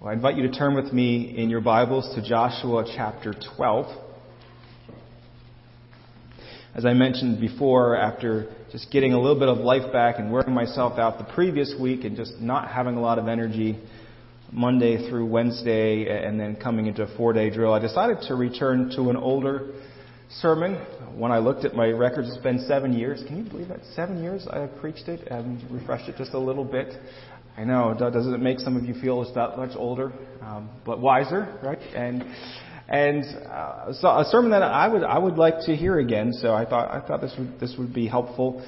Well, I invite you to turn with me in your Bibles to Joshua chapter 12. As I mentioned before, after just getting a little bit of life back and wearing myself out the previous week and just not having a lot of energy Monday through Wednesday and then coming into a four day drill, I decided to return to an older sermon. When I looked at my records, it's been seven years. Can you believe that? Seven years I have preached it and refreshed it just a little bit. I know, doesn't it make some of you feel just that much older, um, but wiser, right? And and uh, so a sermon that I would I would like to hear again. So I thought I thought this would this would be helpful.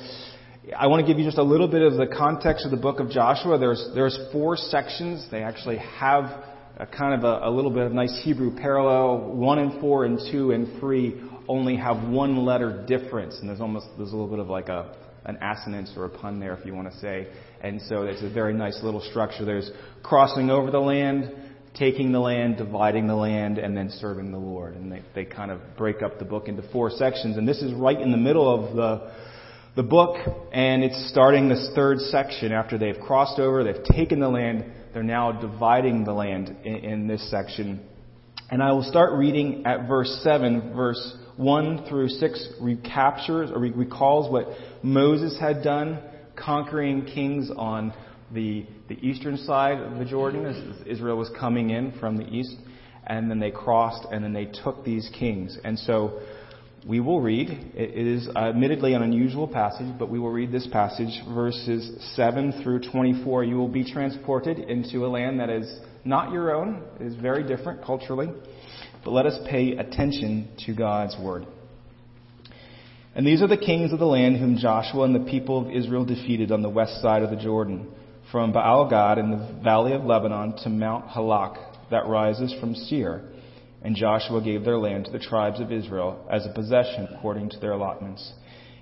I want to give you just a little bit of the context of the book of Joshua. There's there's four sections. They actually have a kind of a, a little bit of nice Hebrew parallel. One and four and two and three only have one letter difference, and there's almost there's a little bit of like a an assonance or a pun there, if you want to say. And so it's a very nice little structure. There's crossing over the land, taking the land, dividing the land, and then serving the Lord. And they, they kind of break up the book into four sections. And this is right in the middle of the, the book, and it's starting this third section after they've crossed over, they've taken the land, they're now dividing the land in, in this section. And I will start reading at verse 7, verse 1 through 6 recaptures or recalls what Moses had done, conquering kings on the, the eastern side of the Jordan as Israel was coming in from the east. And then they crossed and then they took these kings. And so we will read, it is admittedly an unusual passage, but we will read this passage, verses 7 through 24. You will be transported into a land that is not your own, it is very different culturally. But let us pay attention to God's word. And these are the kings of the land whom Joshua and the people of Israel defeated on the west side of the Jordan, from Baal Gad in the valley of Lebanon to Mount Halak that rises from Seir. And Joshua gave their land to the tribes of Israel as a possession according to their allotments.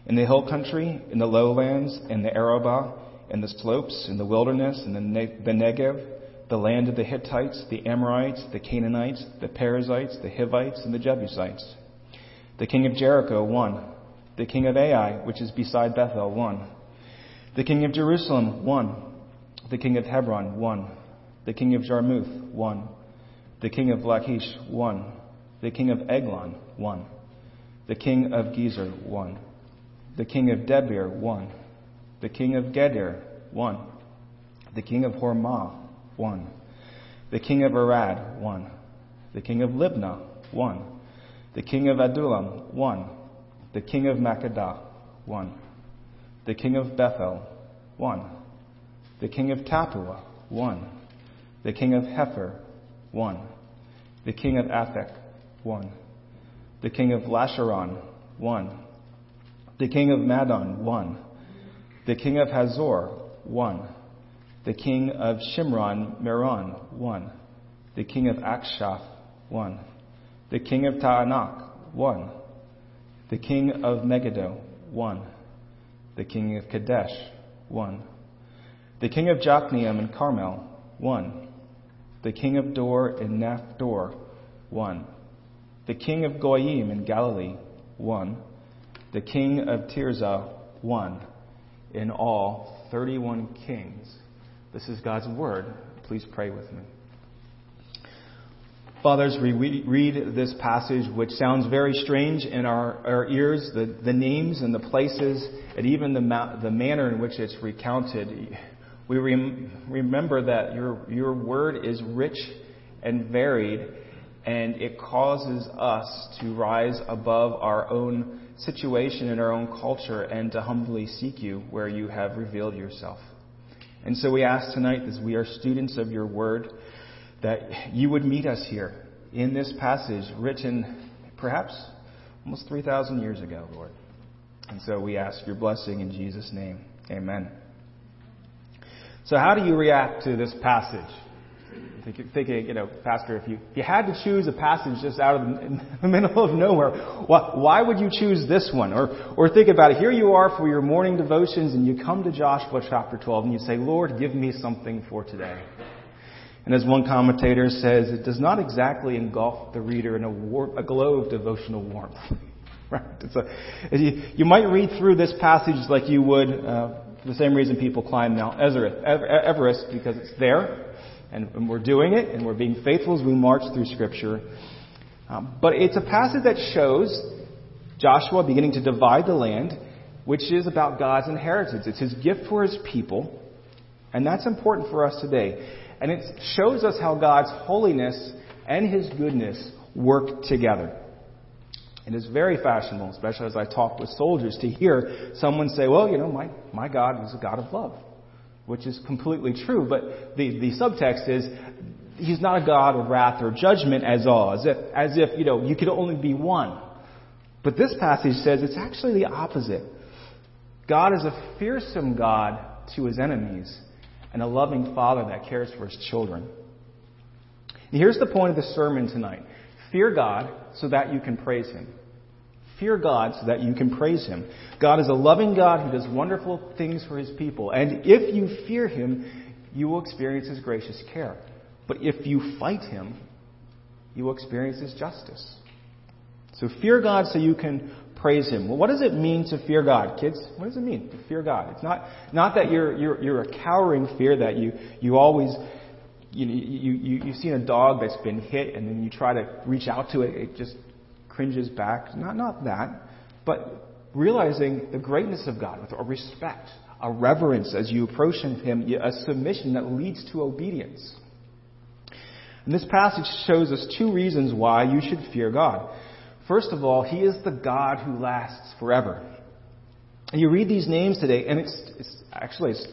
In the hill country, in the lowlands, in the Arabah, in the slopes, in the wilderness, in the Negev, the land of the Hittites, the Amorites, the Canaanites, the Perizzites, the Hivites, and the Jebusites. The king of Jericho one. The king of Ai, which is beside Bethel, one. The king of Jerusalem one. The king of Hebron one. The king of Jarmuth one. The king of Lachish one. The king of Eglon one. The king of Gezer one. The king of Debir one. The king of Geder one. The king of Hormah one. The king of Arad one. The king of Libnah one. The king of Adullam one. The king of Makkedah one. The king of Bethel one. The king of Tappuah one. The king of Hepher one. The king of Aphek one. The king of Lasharon one. The king of Madon one. The king of Hazor one. The king of Shimron Meron one. The king of Achshaph one. The king of Taanach one. The king of Megiddo one. The king of Kadesh one. The king of Jokneam and Carmel one. The king of Dor and Naphdor one. The king of Goiim in Galilee one. The king of Tirzah one. In all, 31 kings this is God's Word. Please pray with me. Fathers, we read this passage, which sounds very strange in our, our ears, the, the names and the places, and even the, ma- the manner in which it's recounted. We rem- remember that your, your word is rich and varied, and it causes us to rise above our own situation and our own culture and to humbly seek you where you have revealed yourself. And so we ask tonight, as we are students of your word, that you would meet us here in this passage written perhaps almost 3,000 years ago, Lord. And so we ask your blessing in Jesus' name. Amen. So, how do you react to this passage? Thinking, you know, Pastor, if you, if you had to choose a passage just out of the middle of nowhere, why, why would you choose this one? Or, or think about it. Here you are for your morning devotions and you come to Joshua chapter 12 and you say, Lord, give me something for today. And as one commentator says, it does not exactly engulf the reader in a, war, a glow of devotional warmth. right? It's A, you, you, might read through this passage like you would uh, for the same reason people climb Mount Everest, Everest, because it's there and, and we're doing it, and we're being faithful as we march through Scripture. Um, but it's a passage that shows Joshua beginning to divide the land, which is about God's inheritance. It's his gift for his people, and that's important for us today. And it shows us how God's holiness and his goodness work together. It is very fashionable, especially as I talk with soldiers, to hear someone say, well, you know, my, my God is a God of love, which is completely true. But the, the subtext is, he's not a God of wrath or judgment as all, as if, as if, you know, you could only be one. But this passage says it's actually the opposite. God is a fearsome God to his enemies and a loving father that cares for his children. And here's the point of the sermon tonight. Fear God so that you can praise him. Fear God so that you can praise him. God is a loving God who does wonderful things for his people. And if you fear him, you will experience his gracious care. But if you fight him, you will experience his justice. So fear God so you can praise Him. Well, what does it mean to fear God, kids? What does it mean to fear God? It's not not that you're you're, you're a cowering fear that you you always you, you, you, you've seen a dog that's been hit and then you try to reach out to it, it just cringes back. Not, not that, but realizing the greatness of God with a respect, a reverence as you approach Him, a submission that leads to obedience. And this passage shows us two reasons why you should fear God. First of all, He is the God who lasts forever. And you read these names today, and it's, it's actually it's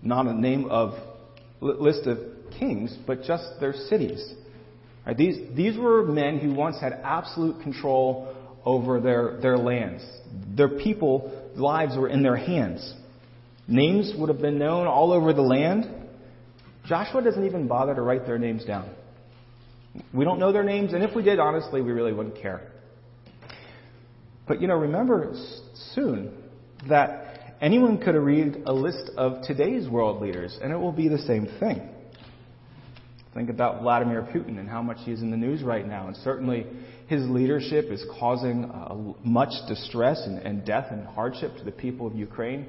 not a name of list of kings, but just their cities. Right? These, these were men who once had absolute control over their, their lands. Their people, lives were in their hands. Names would have been known all over the land. Joshua doesn't even bother to write their names down. We don't know their names, and if we did, honestly, we really wouldn't care. But you know, remember soon that anyone could read a list of today's world leaders, and it will be the same thing. Think about Vladimir Putin and how much he is in the news right now, and certainly his leadership is causing uh, much distress and, and death and hardship to the people of Ukraine.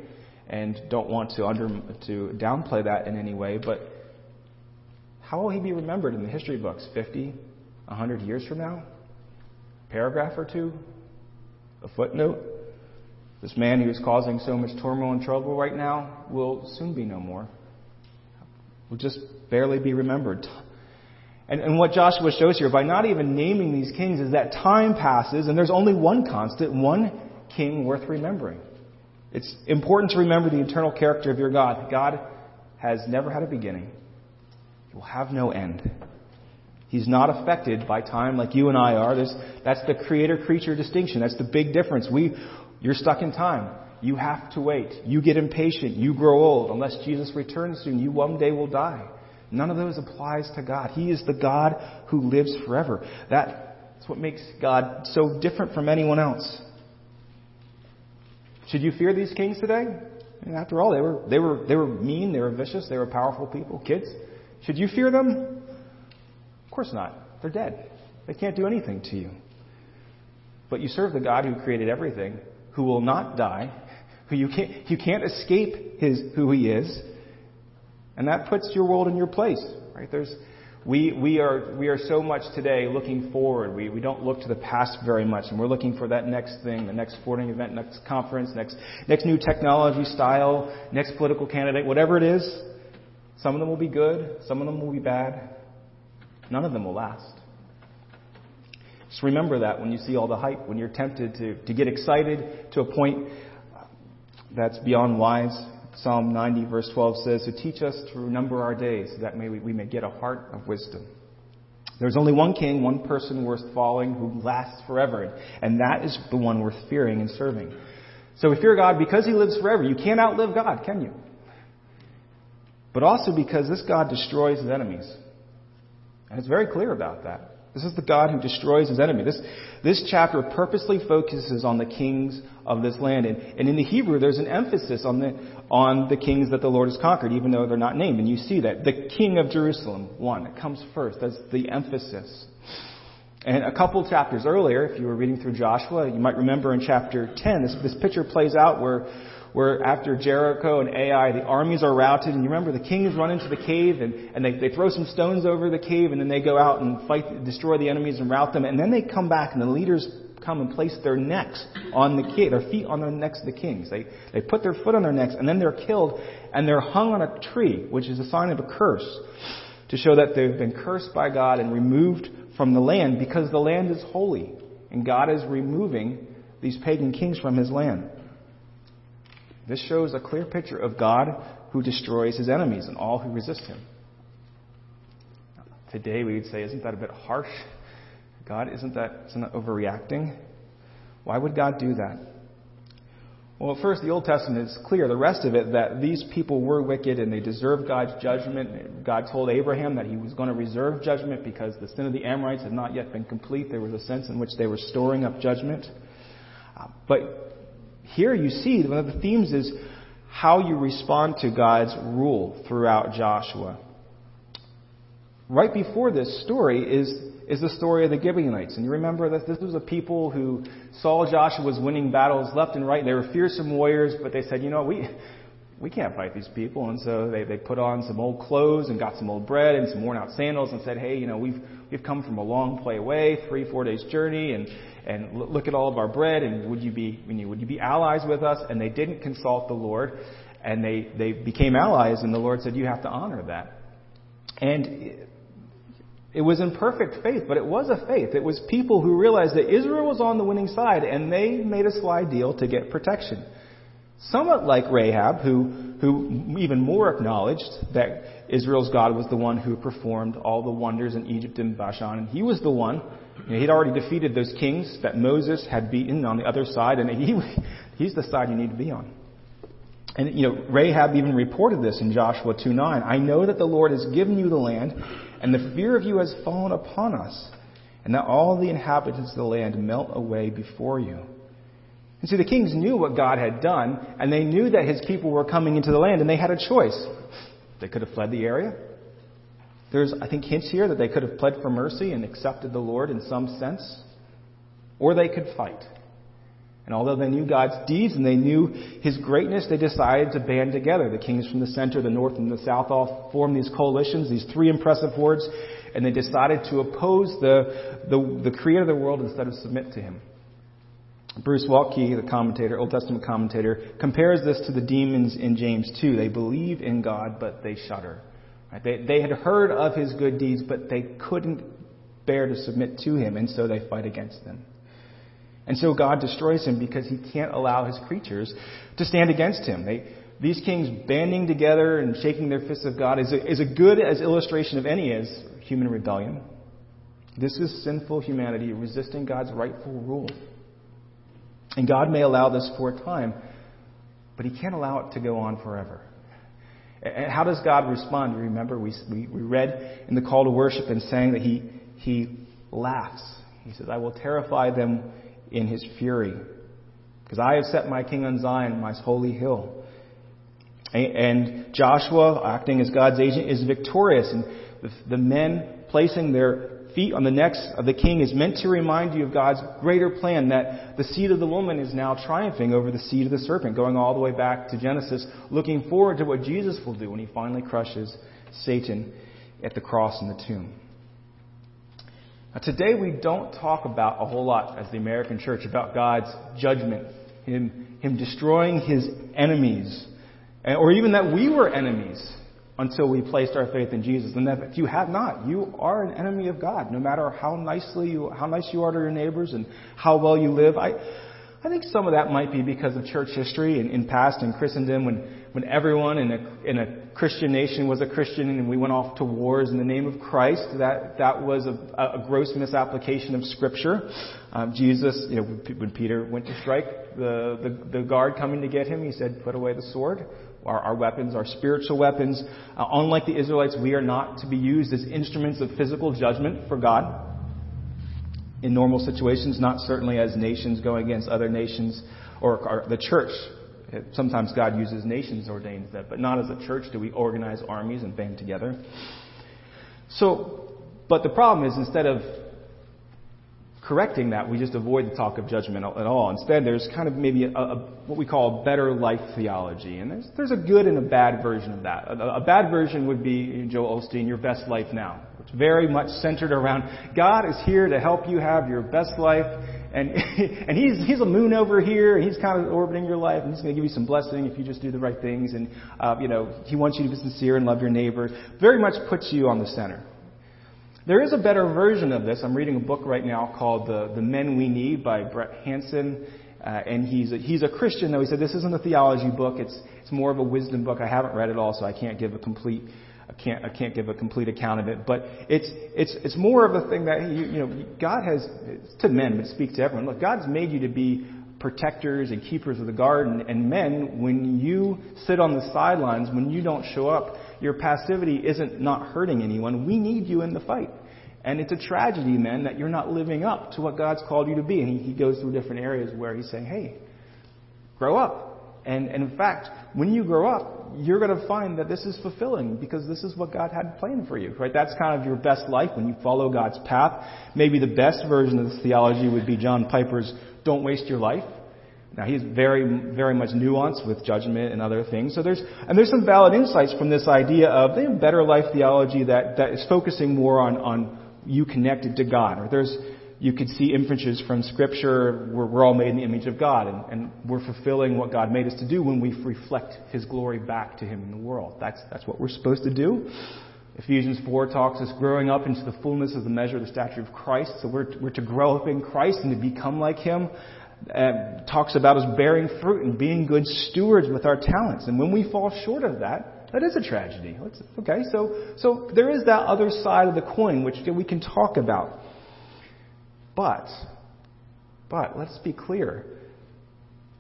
And don't want to under to downplay that in any way, but how will he be remembered in the history books? 50, 100 years from now? A paragraph or two? a footnote. This man who is causing so much turmoil and trouble right now will soon be no more. Will just barely be remembered. And, and what Joshua shows here by not even naming these kings is that time passes and there's only one constant, one king worth remembering. It's important to remember the eternal character of your God. God has never had a beginning. He will have no end. He's not affected by time like you and I are. There's, that's the creator creature distinction. That's the big difference. We, you're stuck in time. You have to wait. You get impatient. You grow old. Unless Jesus returns soon, you one day will die. None of those applies to God. He is the God who lives forever. That's what makes God so different from anyone else. Should you fear these kings today? After all, they were, they were, they were mean, they were vicious, they were powerful people. Kids, should you fear them? Of course not. They're dead. They can't do anything to you. But you serve the God who created everything, who will not die, who you can't, you can't escape his, who he is, and that puts your world in your place, right? There's, we, we, are, we are so much today looking forward. We, we don't look to the past very much, and we're looking for that next thing, the next sporting event, next conference, next, next new technology style, next political candidate, whatever it is. Some of them will be good, some of them will be bad. None of them will last. Just remember that when you see all the hype, when you're tempted to, to get excited to a point that's beyond wise. Psalm 90, verse 12 says, To teach us to remember our days, that may we, we may get a heart of wisdom. There's only one king, one person worth following who lasts forever, and that is the one worth fearing and serving. So we fear God because he lives forever. You can't outlive God, can you? But also because this God destroys his enemies. And it's very clear about that. This is the God who destroys his enemy. This, this chapter purposely focuses on the kings of this land. And, and in the Hebrew, there's an emphasis on the, on the kings that the Lord has conquered, even though they're not named. And you see that. The king of Jerusalem, one, it comes first. That's the emphasis. And a couple chapters earlier, if you were reading through Joshua, you might remember in chapter 10, this, this picture plays out where, where after Jericho and Ai, the armies are routed, and you remember the kings run into the cave and, and they, they throw some stones over the cave, and then they go out and fight, destroy the enemies and rout them, and then they come back and the leaders come and place their necks on the king, their feet on the necks of the kings. They, they put their foot on their necks, and then they're killed, and they're hung on a tree, which is a sign of a curse, to show that they've been cursed by God and removed from the land because the land is holy, and God is removing these pagan kings from his land. This shows a clear picture of God who destroys his enemies and all who resist him. Today we would say, isn't that a bit harsh? God, isn't that, isn't that overreacting? Why would God do that? Well, first, the Old Testament is clear. The rest of it, that these people were wicked and they deserved God's judgment. God told Abraham that he was going to reserve judgment because the sin of the Amorites had not yet been complete. There was a sense in which they were storing up judgment. Uh, but here you see one of the themes is how you respond to God's rule throughout Joshua. Right before this story is, is the story of the Gibeonites. And you remember that this was a people who saw Joshua was winning battles left and right. They were fearsome warriors, but they said, you know, we, we can't fight these people. And so they, they put on some old clothes and got some old bread and some worn out sandals and said, hey, you know, we've, we've come from a long way away, three, four days journey, and, and look at all of our bread, and would you be, would you be allies with us? And they didn't consult the Lord, and they, they became allies, and the Lord said, you have to honor that. And it was in perfect faith, but it was a faith. It was people who realized that Israel was on the winning side, and they made a sly deal to get protection. Somewhat like Rahab, who, who even more acknowledged that Israel's God was the one who performed all the wonders in Egypt and Bashan, and he was the one. You know, he'd already defeated those kings that Moses had beaten on the other side, and he, he's the side you need to be on. And, you know, Rahab even reported this in Joshua 2.9. I know that the Lord has given you the land, and the fear of you has fallen upon us, and that all the inhabitants of the land melt away before you. And see, the kings knew what God had done, and they knew that his people were coming into the land, and they had a choice. They could have fled the area. There's, I think, hints here that they could have pled for mercy and accepted the Lord in some sense, or they could fight. And although they knew God's deeds and they knew His greatness, they decided to band together. The kings from the center, the north, and the south all formed these coalitions, these three impressive hordes, and they decided to oppose the, the, the creator of the world instead of submit to Him. Bruce Waltke, the commentator, Old Testament commentator, compares this to the demons in James 2. They believe in God, but they shudder. Right? They, they had heard of His good deeds, but they couldn't bear to submit to Him, and so they fight against them. And so God destroys him because he can't allow his creatures to stand against him. They, these kings banding together and shaking their fists at God is a, is a good as illustration of any as human rebellion. This is sinful humanity resisting God's rightful rule. And God may allow this for a time, but He can't allow it to go on forever. And how does God respond? Remember, we, we, we read in the call to worship and sang that He, he laughs. He says, I will terrify them in his fury. Because I have set my king on Zion, my holy hill. And Joshua, acting as God's agent, is victorious. And the men placing their feet on the necks of the king is meant to remind you of God's greater plan that the seed of the woman is now triumphing over the seed of the serpent, going all the way back to Genesis, looking forward to what Jesus will do when he finally crushes Satan at the cross and the tomb. Now, today we don't talk about a whole lot as the American church about God's judgment, Him, him destroying His enemies, or even that we were enemies until we placed our faith in Jesus. And that if you have not, you are an enemy of God, no matter how nicely you, how nice you are to your neighbors and how well you live. I, I think some of that might be because of church history in, in past in Christendom when when everyone in a, in a Christian nation was a Christian and we went off to wars in the name of Christ, that, that was a, a gross misapplication of Scripture. Um, Jesus, you know, when Peter went to strike the, the, the guard coming to get him, he said, put away the sword. Our, our weapons, our spiritual weapons. Uh, unlike the Israelites, we are not to be used as instruments of physical judgment for God in normal situations, not certainly as nations going against other nations or, or the church Sometimes God uses nations ordains that, but not as a church do we organize armies and band together. So, but the problem is instead of correcting that, we just avoid the talk of judgment at all. Instead, there's kind of maybe a, a, what we call a better life theology. And there's, there's a good and a bad version of that. A, a bad version would be Joel Osteen, Your Best Life Now. It's very much centered around God is here to help you have your best life. And, and he's, he's a moon over here, and he's kind of orbiting your life, and he's going to give you some blessing if you just do the right things. And, uh, you know, he wants you to be sincere and love your neighbor. Very much puts you on the center. There is a better version of this. I'm reading a book right now called The, the Men We Need by Brant Hansen. Uh, and he's a, he's a Christian, though. He said this isn't a theology book. It's, it's more of a wisdom book. I haven't read it all, so I can't give a complete, I can't, I can't give a complete account of it. But it's, it's, it's more of a thing that, you, you know, God has, to men, but speaks to everyone. Look, God's made you to be protectors and keepers of the garden. And men, when you sit on the sidelines, when you don't show up, your passivity isn't not hurting anyone. We need you in the fight. And it's a tragedy, men, that you're not living up to what God's called you to be. And he, he goes through different areas where he's saying, hey, grow up. And, and in fact, when you grow up, you're going to find that this is fulfilling because this is what God had planned for you, right? That's kind of your best life when you follow God's path. Maybe the best version of this theology would be John Piper's "Don't waste your life." Now he's very, very much nuanced with judgment and other things. So there's, and there's some valid insights from this idea of the better life theology that, that is focusing more on, on you connected to God. Or there's, you could see inferences from Scripture where we're all made in the image of God and, and we're fulfilling what God made us to do when we reflect His glory back to Him in the world. That's, that's what we're supposed to do. Ephesians 4 talks us growing up into the fullness of the measure of the stature of Christ. So we're, we're to grow up in Christ and to become like Him uh, talks about us bearing fruit and being good stewards with our talents. And when we fall short of that, that is a tragedy. Okay, so, so there is that other side of the coin which we can talk about. But, but, let's be clear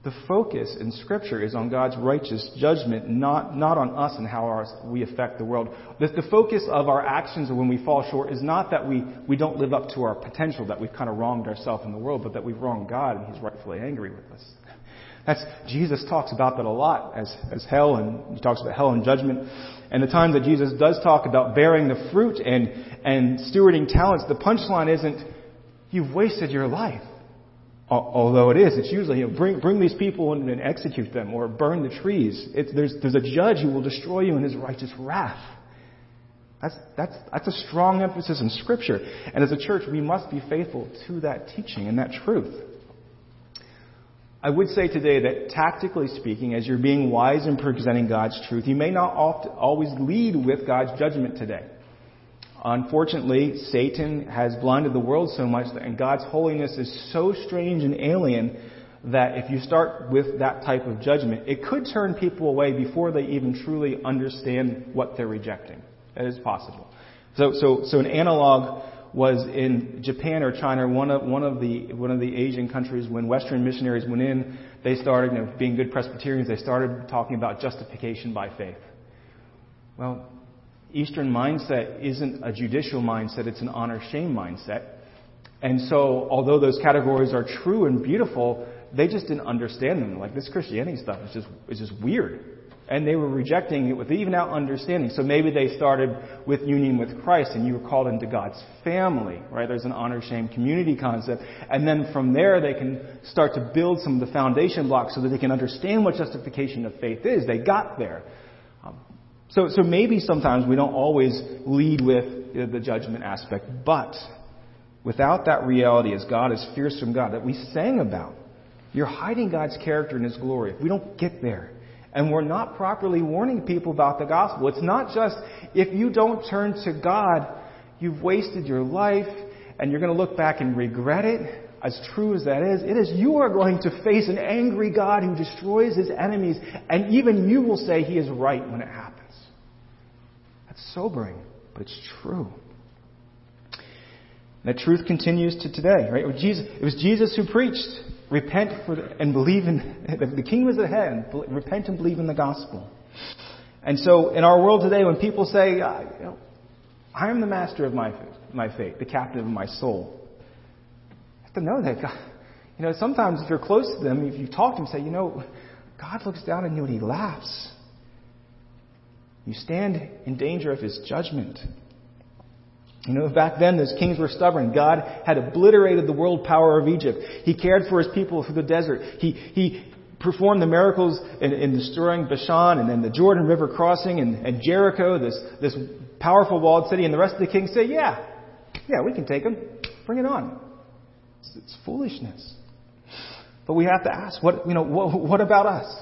the focus in Scripture is on God's righteous judgment, not, not on us and how our, we affect the world. The, the focus of our actions when we fall short is not that we, we don't live up to our potential, that we've kind of wronged ourselves in the world, but that we've wronged God and He's rightfully angry with us. That's, Jesus talks about that a lot as, as hell, and he talks about hell and judgment. And the time that Jesus does talk about bearing the fruit and, and stewarding talents, the punchline isn't, you've wasted your life. Although it is, it's usually you know, bring bring these people in and execute them, or burn the trees. It's, there's there's a judge who will destroy you in his righteous wrath. That's that's that's a strong emphasis in Scripture, and as a church, we must be faithful to that teaching and that truth. I would say today that tactically speaking, as you're being wise in presenting God's truth, you may not oft, always lead with God's judgment today. Unfortunately, Satan has blinded the world so much, and God's holiness is so strange and alien that if you start with that type of judgment, it could turn people away before they even truly understand what they're rejecting. That is possible. So, so, so an analog was in Japan or China, one of, one of the, one of the Asian countries, when Western missionaries went in, they started, you know, being good Presbyterians, they started talking about justification by faith. Well, Eastern mindset isn't a judicial mindset, it's an honor shame mindset. And so, although those categories are true and beautiful, they just didn't understand them. Like this Christianity stuff is just is just weird. And they were rejecting it with even out understanding. So maybe they started with union with Christ and you were called into God's family, right? There's an honor shame community concept. And then from there they can start to build some of the foundation blocks so that they can understand what justification of faith is. They got there. So, so maybe sometimes we don't always lead with the judgment aspect, but without that reality as God is from God that we sang about, you're hiding God's character and His glory. If we don't get there, and we're not properly warning people about the gospel, it's not just if you don't turn to God, you've wasted your life and you're going to look back and regret it. As true as that is, it is you are going to face an angry God who destroys his enemies, and even you will say he is right when it happens. That's sobering, but it's true. The truth continues to today, right? It was Jesus, was who preached, repent and believe in, the kingdom is at hand, repent and believe in the gospel. And so in our world today, when people say, uh, you know, I am the master of my, my fate, the captain of my soul, you have to know that God, you know, sometimes if you're close to them, if you talk to them, say, you know, God looks down on you and he laughs. You stand in danger of his judgment. You know, back then those kings were stubborn. God had obliterated the world power of Egypt. He cared for his people through the desert. He, he performed the miracles in, in destroying Bashan and then the Jordan River crossing and, and Jericho, this, this powerful walled city. And the rest of the kings say, yeah, yeah, we can take them. Bring it on. It's, it's foolishness. But we have to ask, what, you know, what, what about us?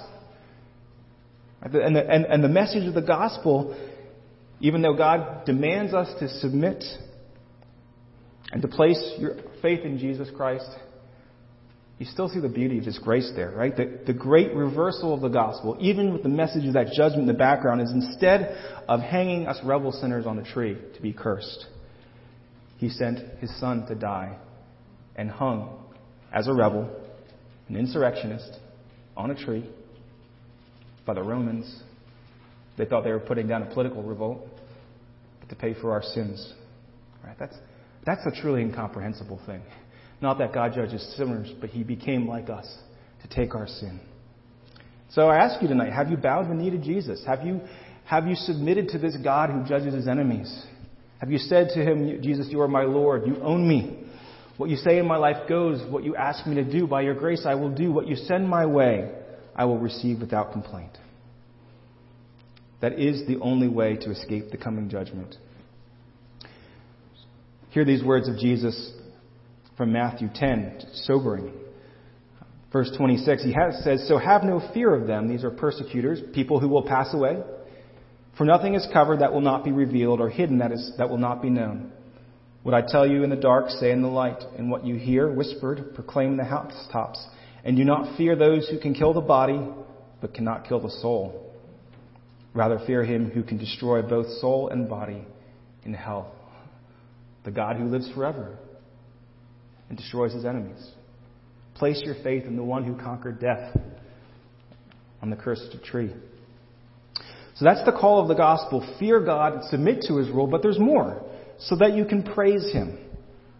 And the, and, and the message of the gospel even though God demands us to submit and to place your faith in Jesus Christ, you still see the beauty of His grace there, right? The, the great reversal of the gospel, even with the message of that judgment in the background, is instead of hanging us rebel sinners on a tree to be cursed, He sent His Son to die and hung as a rebel, an insurrectionist, on a tree by the Romans. They thought they were putting down a political revolt to pay for our sins. Right? That's, that's a truly incomprehensible thing. Not that God judges sinners, but He became like us to take our sin. So I ask you tonight, have you bowed the knee to Jesus? Have you, have you submitted to this God who judges his enemies? Have you said to him, Jesus, you are my Lord, you own me. What you say in my life goes. What you ask me to do, by your grace, I will do. What you send my way, I will receive without complaint. That is the only way to escape the coming judgment. Hear these words of Jesus from Matthew 10, sobering. Verse 26, he has, says, So have no fear of them. These are persecutors, people who will pass away. For nothing is covered that will not be revealed, or hidden that, is, that will not be known. What I tell you in the dark, say in the light, and what you hear whispered, proclaim the housetops. And do not fear those who can kill the body, but cannot kill the soul. Rather, fear him who can destroy both soul and body in hell. The God who lives forever and destroys his enemies. Place your faith in the one who conquered death on the cursed tree. So that's the call of the gospel. Fear God, submit to his rule, but there's more. So that you can praise him.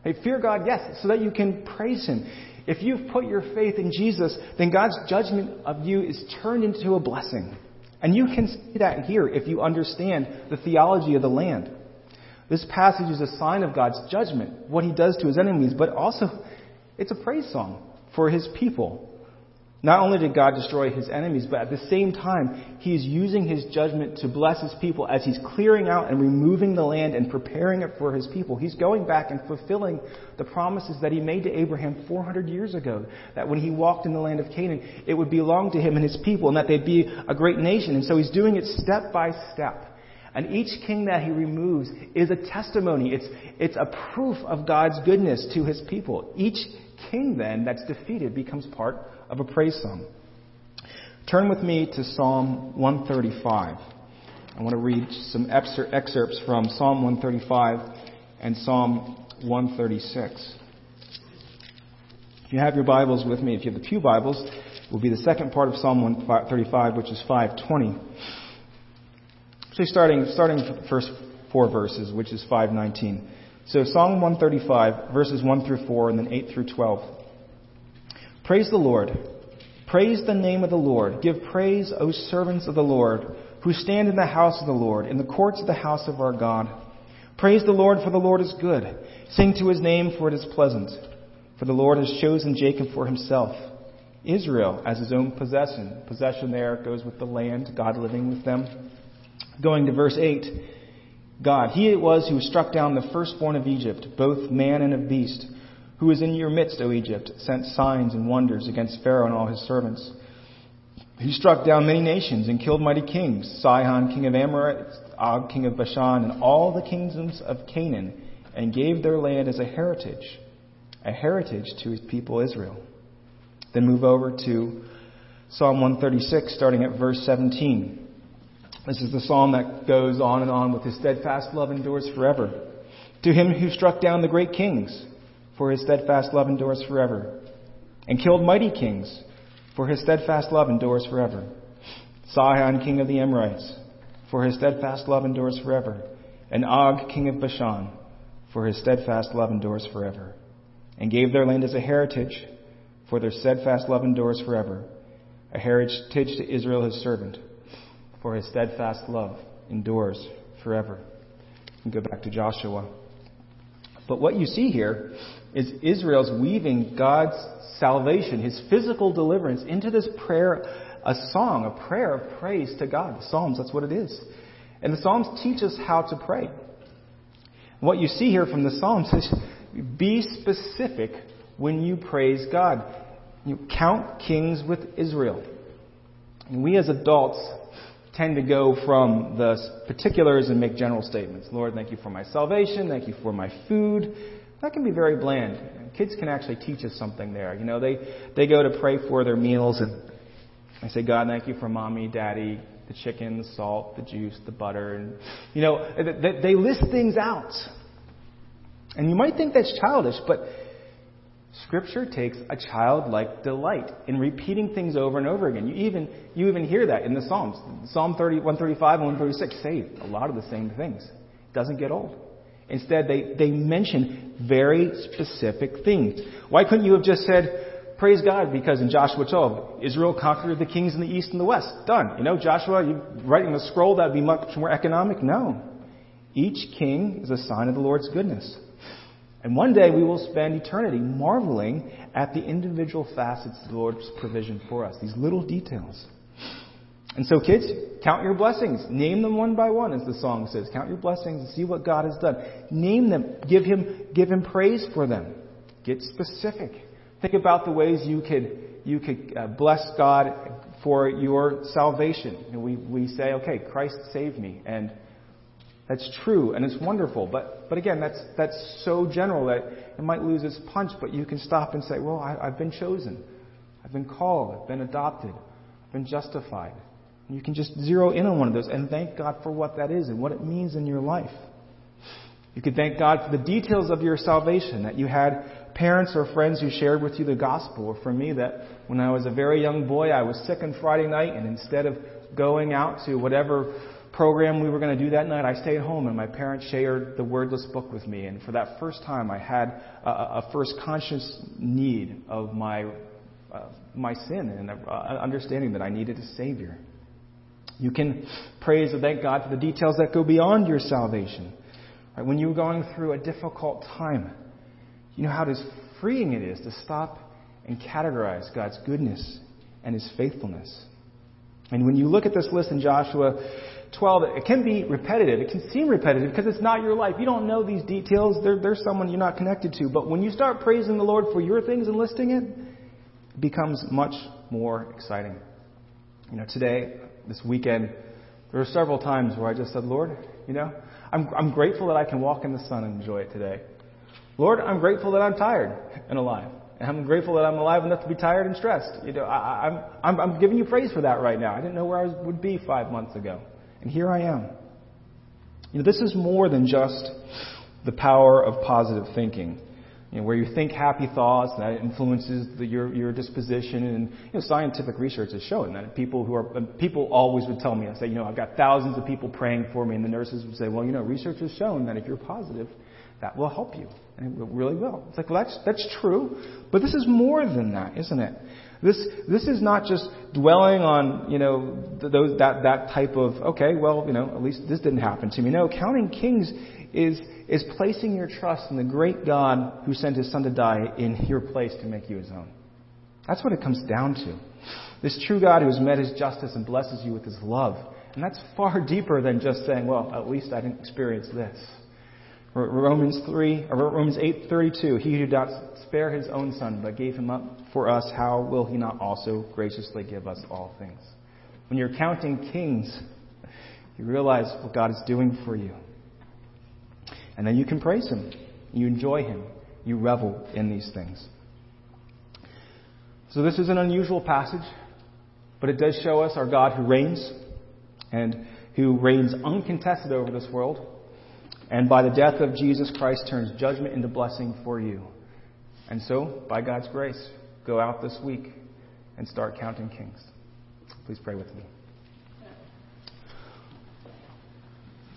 Hey, fear God, yes, so that you can praise him. If you've put your faith in Jesus, then God's judgment of you is turned into a blessing. And you can see that here if you understand the theology of the land. This passage is a sign of God's judgment, what he does to his enemies, but also it's a praise song for his people. Not only did God destroy his enemies, but at the same time, he is using his judgment to bless his people as he's clearing out and removing the land and preparing it for his people. He's going back and fulfilling the promises that he made to Abraham 400 years ago. That when he walked in the land of Canaan, it would belong to him and his people and that they'd be a great nation. And so he's doing it step by step. And each king that he removes is a testimony. It's, it's a proof of God's goodness to his people. Each king then that's defeated becomes part of a praise song. Turn with me to Psalm 135. I want to read some excerpts from Psalm 135 and Psalm 136. If you have your Bibles with me, if you have the Pew Bibles, it will be the second part of Psalm 135, which is 520. Actually, starting, starting the first four verses, which is 519. So Psalm 135, verses 1 through 4, and then 8 through 12. Praise the Lord. Praise the name of the Lord. Give praise, O servants of the Lord, who stand in the house of the Lord, in the courts of the house of our God. Praise the Lord, for the Lord is good. Sing to his name, for it is pleasant. For the Lord has chosen Jacob for himself, Israel as his own possession. Possession there goes with the land, God living with them. Going to verse 8. God, he it was who struck down the firstborn of Egypt, both man and of beast who is in your midst, O Egypt, sent signs and wonders against Pharaoh and all his servants. He struck down many nations and killed mighty kings, Sihon, king of Amorites, Og, king of Bashan, and all the kingdoms of Canaan, and gave their land as a heritage, a heritage to his people Israel. Then move over to Psalm 136, starting at verse 17. This is the psalm that goes on and on with his steadfast love endures forever. To him who struck down the great kings, for his steadfast love endures forever, and killed mighty kings, for his steadfast love endures forever. Sihon, king of the Amorites, for his steadfast love endures forever, and Og, king of Bashan, for his steadfast love endures forever, and gave their land as a heritage, for their steadfast love endures forever, a heritage to Israel his servant, for his steadfast love endures forever. And go back to Joshua But what you see here is Israel's weaving God's salvation, his physical deliverance, into this prayer, a song, a prayer of praise to God. The Psalms, that's what it is. And the Psalms teach us how to pray. What you see here from the Psalms is be specific when you praise God. You count kings with Israel. And we as adults tend to go from the particulars and make general statements. Lord, thank you for my salvation. Thank you for my food. That can be very bland. Kids can actually teach us something there. You know, they, they go to pray for their meals and I say, God, thank you for mommy, daddy, the chicken, the salt, the juice, the butter. And, you know, they, they list things out. And you might think that's childish, but Scripture takes a childlike delight in repeating things over and over again. You even, you even hear that in the Psalms. Psalm 30, 135 and 136 say a lot of the same things. It doesn't get old. Instead, they, they mention very specific things. Why couldn't you have just said, praise God, because in Joshua 12, Israel conquered the kings in the east and the west. Done. You know, Joshua, you writing a scroll, that would be much more economic? No. Each king is a sign of the Lord's goodness. And one day we will spend eternity marveling at the individual facets of the Lord's provision for us, these little details. And so, kids, count your blessings. Name them one by one, as the song says. Count your blessings and see what God has done. Name them. Give Him, give him praise for them. Get specific. Think about the ways you could, you could uh, bless God for your salvation. And we, we say, okay, Christ saved me. And that's true and it's wonderful. But, but again, that's, that's so general that it might lose its punch, but you can stop and say, well, I, I've been chosen. I've been called. I've been adopted. I've been justified. And you can just zero in on one of those and thank God for what that is and what it means in your life. You could thank God for the details of your salvation, that you had parents or friends who shared with you the gospel. Or for me, that when I was a very young boy, I was sick on Friday night, and instead of going out to whatever program we were going to do that night, I stayed home and my parents shared the wordless book with me. And for that first time, I had a, a first conscious need of my, uh, my sin and uh, understanding that I needed a Savior. You can praise and thank God for the details that go beyond your salvation. Right? When you're going through a difficult time, you know how freeing it is to stop and categorize God's goodness and His faithfulness. And when you look at this list in Joshua 12, it can be repetitive. It can seem repetitive because it's not your life. You don't know these details. They're someone you're not connected to. But when you start praising the Lord for your things and listing it, it becomes much more exciting. You know, today, this weekend, there were several times where I just said, Lord, you know, I'm, I'm grateful that I can walk in the sun and enjoy it today. Lord, I'm grateful that I'm tired and alive. And I'm grateful that I'm alive enough to be tired and stressed. You know, I, I'm, I'm, I'm giving you praise for that right now. I didn't know where I was, would be five months ago. And here I am. You know, this is more than just the power of positive thinking. You know, where you think happy thoughts, and that influences the, your, your disposition. And you know, scientific research has shown that people who are people always would tell me, I say, you know, I've got thousands of people praying for me, and the nurses would say, well, you know, research has shown that if you're positive, that will help you, and it really will. It's like, well, that's that's true, but this is more than that, isn't it? This, this is not just dwelling on, you know, those, that, that type of, okay, well, you know, at least this didn't happen to me. No, counting kings is, is placing your trust in the great God who sent his son to die in your place to make you his own. That's what it comes down to. This true God who has met his justice and blesses you with his love. And that's far deeper than just saying, well, at least I didn't experience this. Romans 3, or Romans 8:32, he who did not spare his own son but gave him up for us, how will he not also graciously give us all things? When you're counting kings, you realize what God is doing for you. And then you can praise him. You enjoy him. You revel in these things. So this is an unusual passage, but it does show us our God who reigns and who reigns uncontested over this world and by the death of Jesus Christ turns judgment into blessing for you. And so, by God's grace, go out this week and start counting kings. Please pray with me.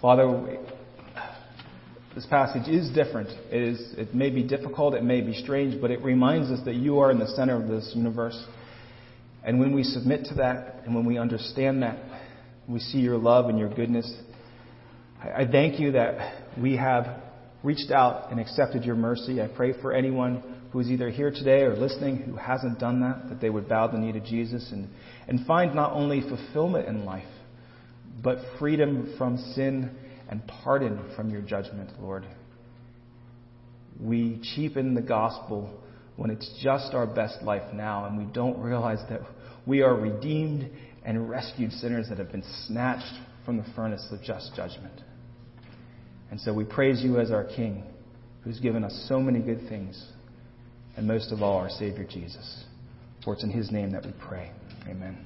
Father, this passage is different. It, is, it may be difficult, it may be strange, but it reminds us that you are in the center of this universe. And when we submit to that, and when we understand that, we see your love and your goodness, I thank you that we have reached out and accepted your mercy. I pray for anyone who is either here today or listening who hasn't done that, that they would bow the knee to Jesus and, and find not only fulfillment in life, but freedom from sin and pardon from your judgment, Lord. We cheapen the gospel when it's just our best life now, and we don't realize that we are redeemed and rescued sinners that have been snatched from the furnace of just judgment. And so we praise you as our King, who's given us so many good things, and most of all, our Savior Jesus. For it's in his name that we pray. Amen.